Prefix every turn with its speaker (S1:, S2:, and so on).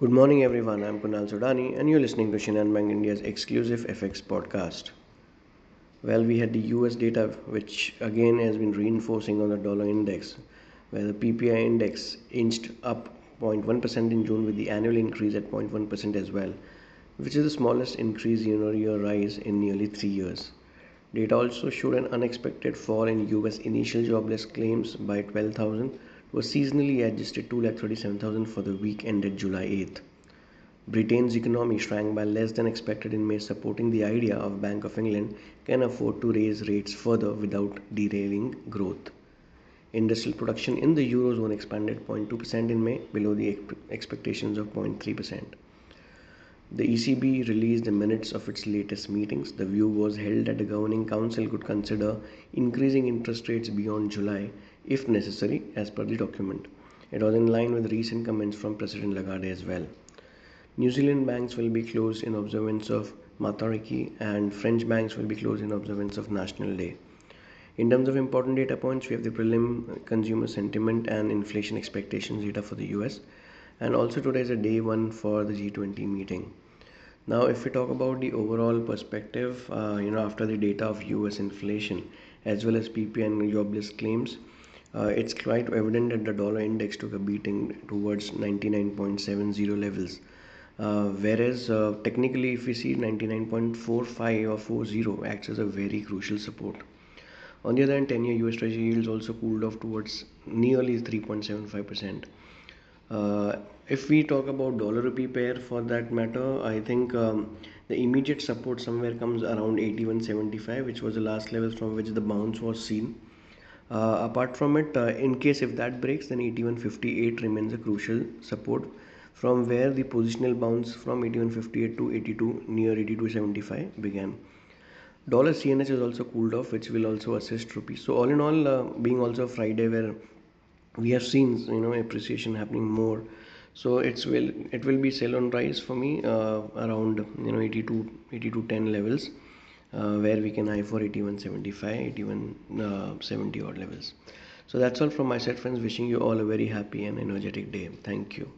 S1: Good morning, everyone. I'm Kunal Sodhani, and you're listening to Shinhan Bank India's exclusive FX podcast. Well, we had the US data, which again has been reinforcing on the dollar index, where the PPI index inched up 0.1% in June with the annual increase at 0.1% as well, which is the smallest increase year on year rise in nearly three years. Data also showed an unexpected fall in US initial jobless claims by 12,000 was seasonally adjusted 2,37,000 for the week ended July 8th. Britain's economy shrank by less than expected in May, supporting the idea of Bank of England can afford to raise rates further without derailing growth. Industrial production in the Eurozone expanded 0.2% in May, below the expectations of 0.3%. The ECB released the minutes of its latest meetings. The view was held that the Governing Council could consider increasing interest rates beyond July if necessary, as per the document. It was in line with recent comments from President Lagarde as well. New Zealand banks will be closed in observance of Matariki and French banks will be closed in observance of National Day. In terms of important data points, we have the prelim consumer sentiment and inflation expectations data for the US. And also today is a day one for the G20 meeting. Now, if we talk about the overall perspective, uh, you know, after the data of US inflation as well as PPI and jobless claims, uh, it's quite evident that the dollar index took a beating towards 99.70 levels. Uh, whereas uh, technically, if we see 99.45 or 40 acts as a very crucial support. On the other hand, 10 year US Treasury yields also cooled off towards nearly 3.75%. Uh, if we talk about dollar rupee pair for that matter, I think um, the immediate support somewhere comes around 81.75, which was the last level from which the bounce was seen. Uh, apart from it, uh, in case if that breaks, then 81.58 remains a crucial support from where the positional bounce from 81.58 to 82 near 82.75 began. Dollar CNH is also cooled off, which will also assist rupee. So all in all, uh, being also Friday where we have seen you know appreciation happening more. So it's will it will be sell on rise for me uh, around you know 82 82 10 levels uh, where we can eye for 8175 81 uh, 70 odd levels. So that's all from my side friends. Wishing you all a very happy and energetic day. Thank you